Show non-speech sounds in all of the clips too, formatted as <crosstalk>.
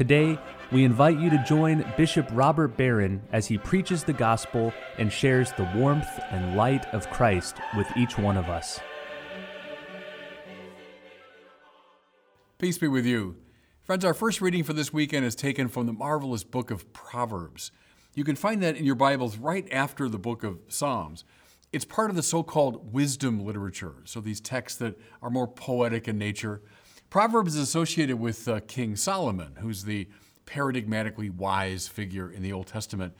Today, we invite you to join Bishop Robert Barron as he preaches the gospel and shares the warmth and light of Christ with each one of us. Peace be with you. Friends, our first reading for this weekend is taken from the marvelous book of Proverbs. You can find that in your Bibles right after the book of Psalms. It's part of the so called wisdom literature, so these texts that are more poetic in nature. Proverbs is associated with uh, King Solomon, who's the paradigmatically wise figure in the Old Testament.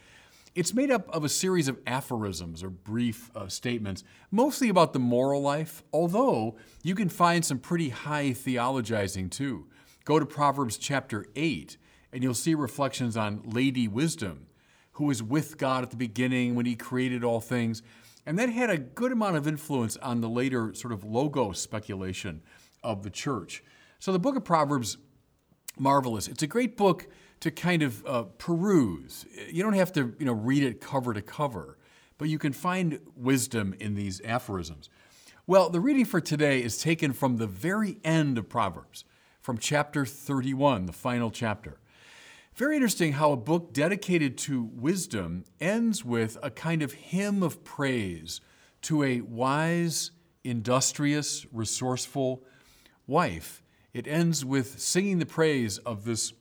It's made up of a series of aphorisms or brief uh, statements, mostly about the moral life, although you can find some pretty high theologizing too. Go to Proverbs chapter 8, and you'll see reflections on Lady Wisdom, who was with God at the beginning when he created all things. And that had a good amount of influence on the later sort of logos speculation of the church. So the book of Proverbs, marvelous. It's a great book to kind of uh, peruse. You don't have to, you know, read it cover to cover, but you can find wisdom in these aphorisms. Well, the reading for today is taken from the very end of Proverbs, from chapter 31, the final chapter. Very interesting how a book dedicated to wisdom ends with a kind of hymn of praise to a wise, industrious, resourceful wife it ends with singing the praise of this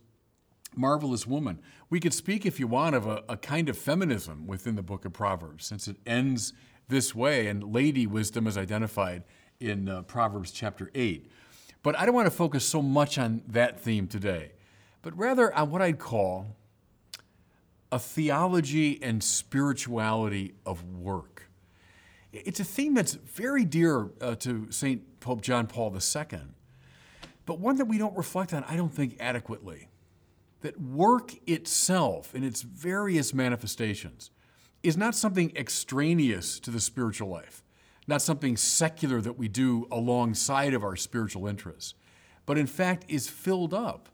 marvelous woman. We could speak, if you want, of a, a, kind of feminism within the book of Proverbs, since it ends this way, and lady wisdom is identified in uh, Proverbs chapter 8. But I don't want to focus so much on that theme today, but rather on what I'd call a theology and spirituality of work. It's a theme that's very dear uh, to St. Pope John Paul II but one that we don't reflect on, I don't think, adequately. That work itself, in its various manifestations, is not something extraneous to the spiritual life, not something secular that we do alongside of our spiritual interests, but in fact is filled up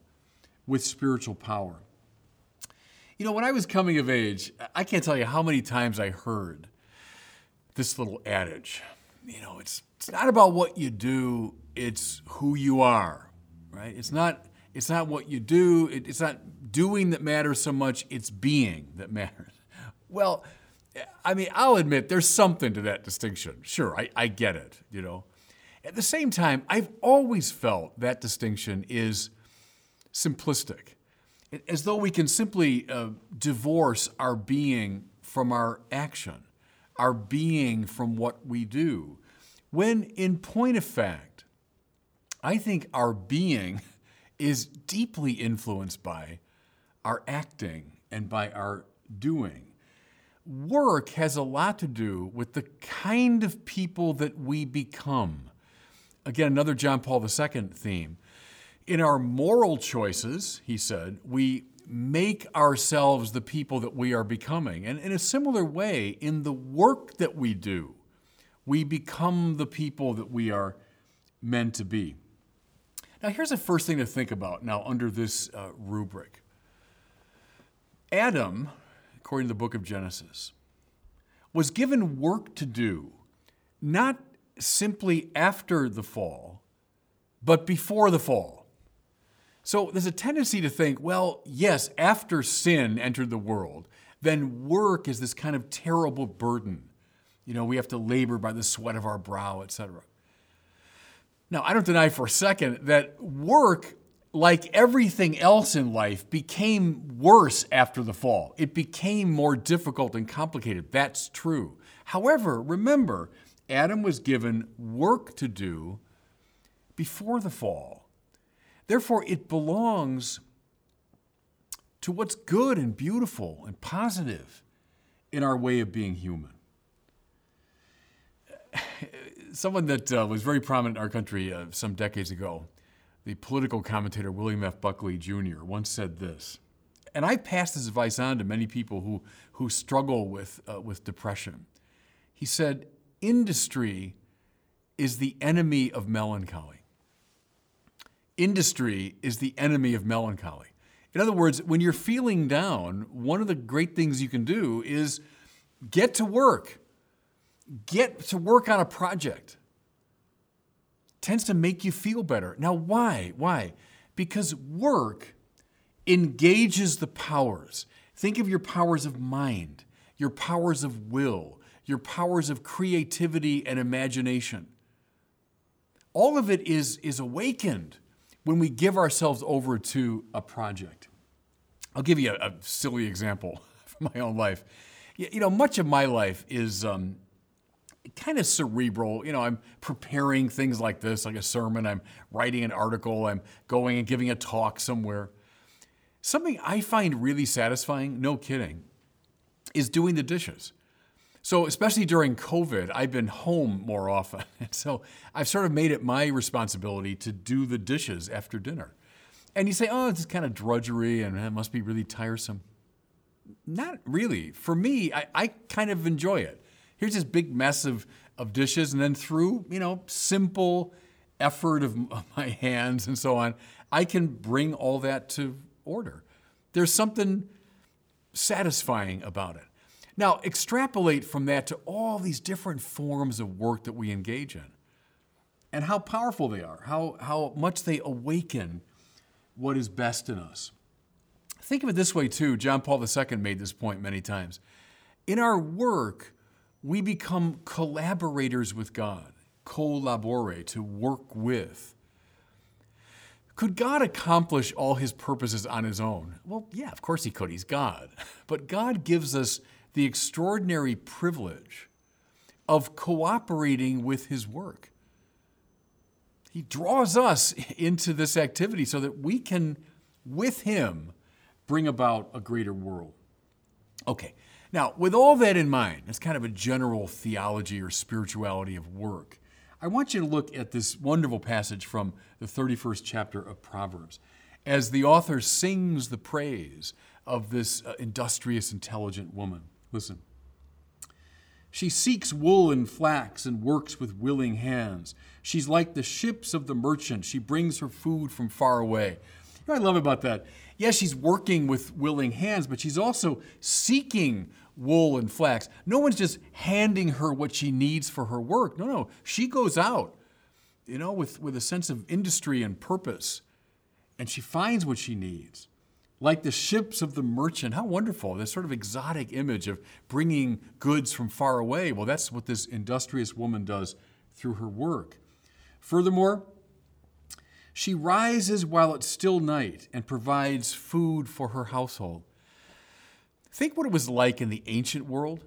with spiritual power. You know, when I was coming of age, I can't tell you how many times I heard this little adage. You know, it's, it's not about what you do, it's who you are right? It's not it's not what you do, it, it's not doing that matters so much, it's being that <laughs> matters. Well, I mean, I'll admit there's something to that distinction. Sure, I, I get it, you know. At the same time, I've always felt that distinction is simplistic, as though we can simply uh, divorce our being from our action, our being from what we do, when in point of fact, I think our being <laughs> is deeply influenced by our acting and by our doing. Work has a lot to do with the kind of people that we become. Again, another John Paul II theme. In our moral choices, he said, we make ourselves the people that we are becoming. And in a similar way, in the work that we do, we become the people that we are meant to be. Now, here's the first thing to think about now under this uh, rubric Adam, according to the book of Genesis, was given work to do, not simply after the fall, but before the fall. So there's a tendency to think, well, yes, after sin entered the world, then work is this kind of terrible burden. You know, we have to labor by the sweat of our brow, etc. Now, I don't deny for a second that work, like everything else in life, became worse after the fall. It became more difficult and complicated. That's true. However, remember, Adam was given work to do before the fall. Therefore, it belongs to what's good and beautiful and positive in our way of being human someone that uh, was very prominent in our country uh, some decades ago, the political commentator William F. Buckley Jr., once said this And I pass this advice on to many people who, who struggle with, uh, with depression. He said, Industry is the enemy of melancholy. Industry is the enemy of melancholy. In other words, when you're feeling down, one of the great things you can do is get to work. Get to work on a project. tends to make you feel better. Now, why? Why? Because work engages the powers. Think of your powers of mind, your powers of will, your powers of creativity and imagination. All of it is, is awakened when we give ourselves over to a project. I'll give you a, a silly example <laughs> from my own life. You know, much of my life is um, kind of cerebral. You know, I'm preparing things like this, like a sermon, I'm writing an article, I'm going and giving a talk somewhere. Something I find really satisfying, no kidding, is doing the dishes. So, especially during COVID, I've been home more often. <laughs> And so I've sort of made it my responsibility to do the dishes after dinner. And you say, oh, it's kind of drudgery and it must be really tiresome. Not really. For me, I, I kind of enjoy it. Here's this big mess of, of dishes, and then through, you know, simple effort of my hands and so on, I can bring all that to order. There's something satisfying about it. Now, extrapolate from that to all these different forms of work that we engage in and how powerful they are, how, how much they awaken what is best in us. Think of it this way, too. John Paul II made this point many times. In our work, we become collaborators with God, collaborate, to work with. Could God accomplish all his purposes on his own? Well, yeah, of course he could. He's God. <laughs> But God gives us the extraordinary privilege of cooperating with His work. He draws us <laughs> into this activity so that we can, with Him, bring about a greater world. Okay, now with all that in mind, it's kind of a general theology or spirituality of work. I want you to look at this wonderful passage from the 31st chapter of Proverbs as the author sings the praise of this uh, industrious, intelligent woman. Listen. She seeks wool and flax and works with willing hands. She's like the ships of the merchant. She brings her food from far away. You know I love about that? Yes, she's working with willing hands, but she's also seeking wool and flax. No one's just handing her what she needs for her work. No, no. She goes out, you know, with, with a sense of industry and purpose, and she finds what she needs like the ships of the merchant. How wonderful, this sort of exotic image of bringing goods from far away. Well, that's what this industrious woman does through her work. Furthermore, she rises while it's still night and provides food for her household. Think what it was like in the ancient world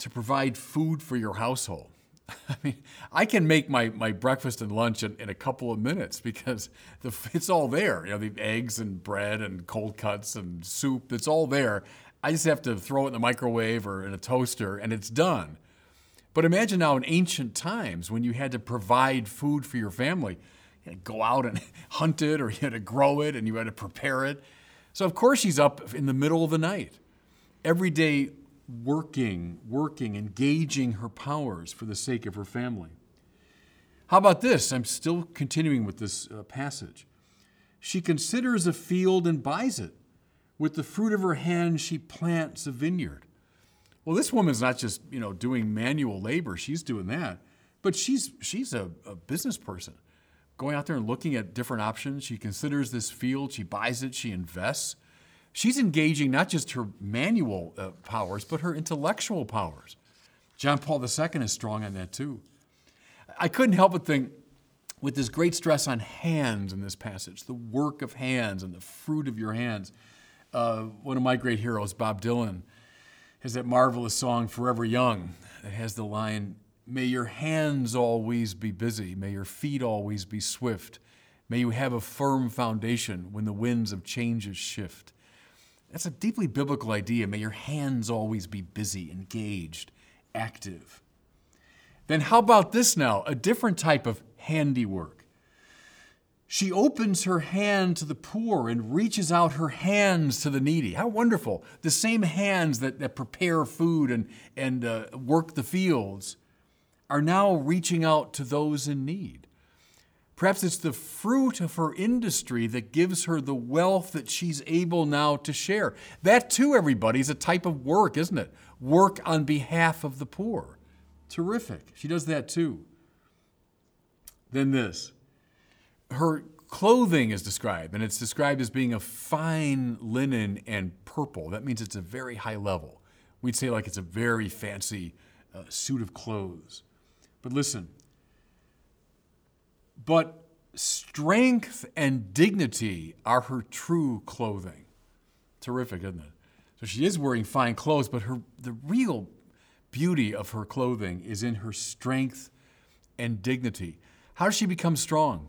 to provide food for your household. <laughs> I mean, I can make my, my breakfast and lunch in, in a couple of minutes because <laughs> the, it's all there. You know, the eggs and bread and cold cuts and soup, it's all there. I just have to throw it in the microwave or in a toaster and it's done. But imagine now in ancient times when you had to provide food for your family. You had to go out and <laughs> hunt it or you had to grow it and you had to prepare it. So, of course, she's up in the middle of the night. Every day working, working, engaging her powers for the sake of her family. How about this? I'm still continuing with this uh, passage. She considers a field and buys it. With the fruit of her hand, she plants a vineyard. Well, this woman's not just you know doing manual labor; she's doing that, but she's she's a, a business person, going out there and looking at different options. She considers this field, she buys it, she invests she's engaging not just her manual uh, powers, but her intellectual powers. John Paul II is strong on that too. I couldn't help but think, with this great stress on hands in this passage, the work of hands and the fruit of your hands. Uh, one of my great heroes, Bob Dylan, has that marvelous song, Forever Young, that has the line, May your hands always be busy, may your feet always be swift, may you have a firm foundation when the winds of changes shift. That's a deeply biblical idea. May your hands always be busy, engaged, active. Then, how about this now? A different type of handiwork. She opens her hand to the poor and reaches out her hands to the needy. How wonderful. The same hands that, that prepare food and, and uh, work the fields are now reaching out to those in need. Perhaps it's the fruit of her industry that gives her the wealth that she's able now to share. That, too, everybody, is a type of work, isn't it? Work on behalf of the poor. Terrific. She does that too. Then this her clothing is described, and it's described as being of fine linen and purple. That means it's a very high level. We'd say like it's a very fancy uh, suit of clothes. But listen, but strength and dignity are her true clothing. Terrific, isn't it? So she is wearing fine clothes, but her the real beauty of her clothing is in her strength and dignity. How does she become strong?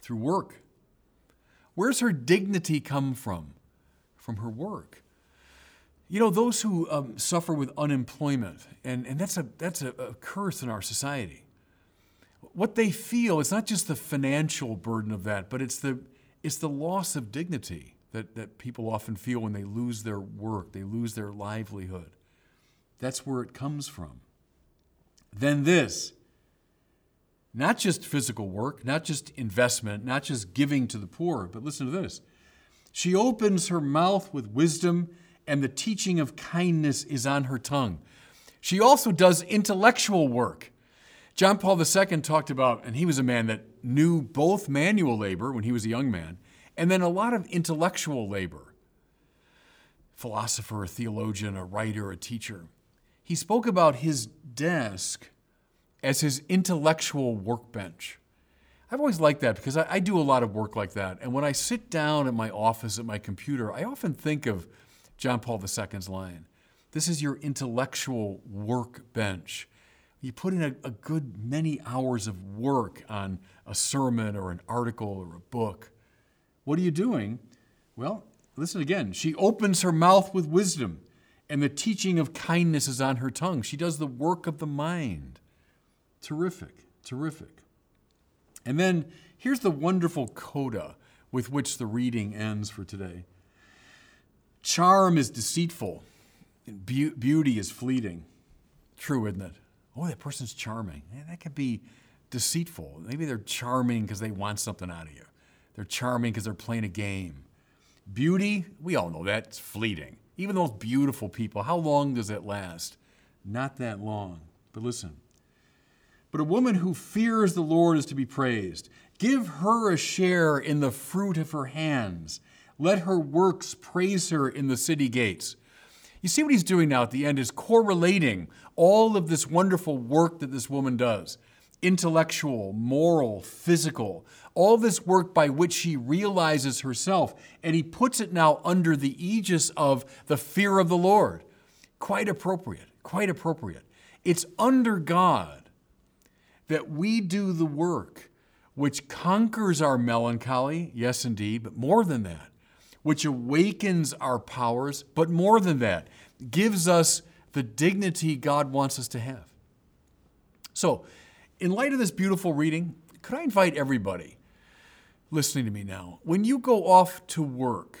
Through work. Where's her dignity come from? From her work. You know, those who um, suffer with unemployment, and, and that's, a, that's a, a curse in our society. What they feel, it's not just the financial burden of that, but it's the, it's the loss of dignity that, that people often feel when they lose their work, they lose their livelihood. That's where it comes from. Then this not just physical work, not just investment, not just giving to the poor, but listen to this. She opens her mouth with wisdom, and the teaching of kindness is on her tongue. She also does intellectual work. John Paul II talked about, and he was a man that knew both manual labor when he was a young man, and then a lot of intellectual labor. Philosopher, a theologian, a writer, a teacher he spoke about his desk as his intellectual workbench. I've always liked that because I, I, do a lot of work like that. And when I sit down at my office at my computer, I often think of John Paul II's line This is your intellectual workbench. You put in a, a good many hours of work on a sermon or an article or a book. What are you doing? Well, listen again. She opens her mouth with wisdom and the teaching of kindness is on her tongue. She does the work of the mind. Terrific, terrific. And then here's the wonderful coda with which the reading ends for today Charm is deceitful, be- beauty is fleeting. True, isn't it? Oh, that person's charming. That could be deceitful. Maybe they're charming because they want something out of you. They're charming because they're playing a game. Beauty, we all know that's fleeting. Even those beautiful people, how long does it last? Not that long. But listen. But a woman who fears the Lord is to be praised. Give her a share in the fruit of her hands. Let her works praise her in the city gates. You see what he's doing now at the end is correlating all of this wonderful work that this woman does intellectual, moral, physical, all this work by which she realizes herself, and he puts it now under the aegis of the fear of the Lord. Quite appropriate, quite appropriate. It's under God that we do the work which conquers our melancholy, yes, indeed, but more than that, which awakens our powers, but more than that, gives us the dignity God wants us to have. So, in light of this beautiful reading, could I invite everybody listening to me now, when you go off to work,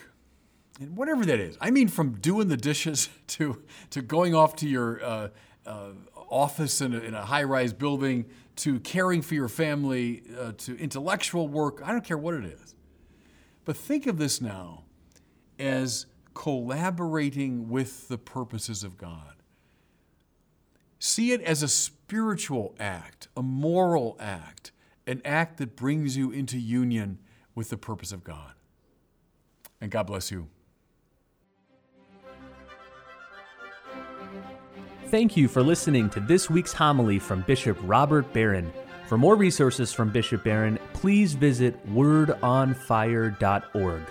and whatever that is, I mean from doing the dishes <laughs> to, to going off to your uh, uh, office in a, in a high rise building to caring for your family uh, to intellectual work, I don't care what it is. But think of this now as collaborating with the purposes of God. See it as a spiritual act, a moral act, an act that brings you into union with the purpose of God. And God bless you. Thank you for listening to this week's homily from Bishop Robert Barron. For more resources from Bishop Barron, please visit wordonfire.org.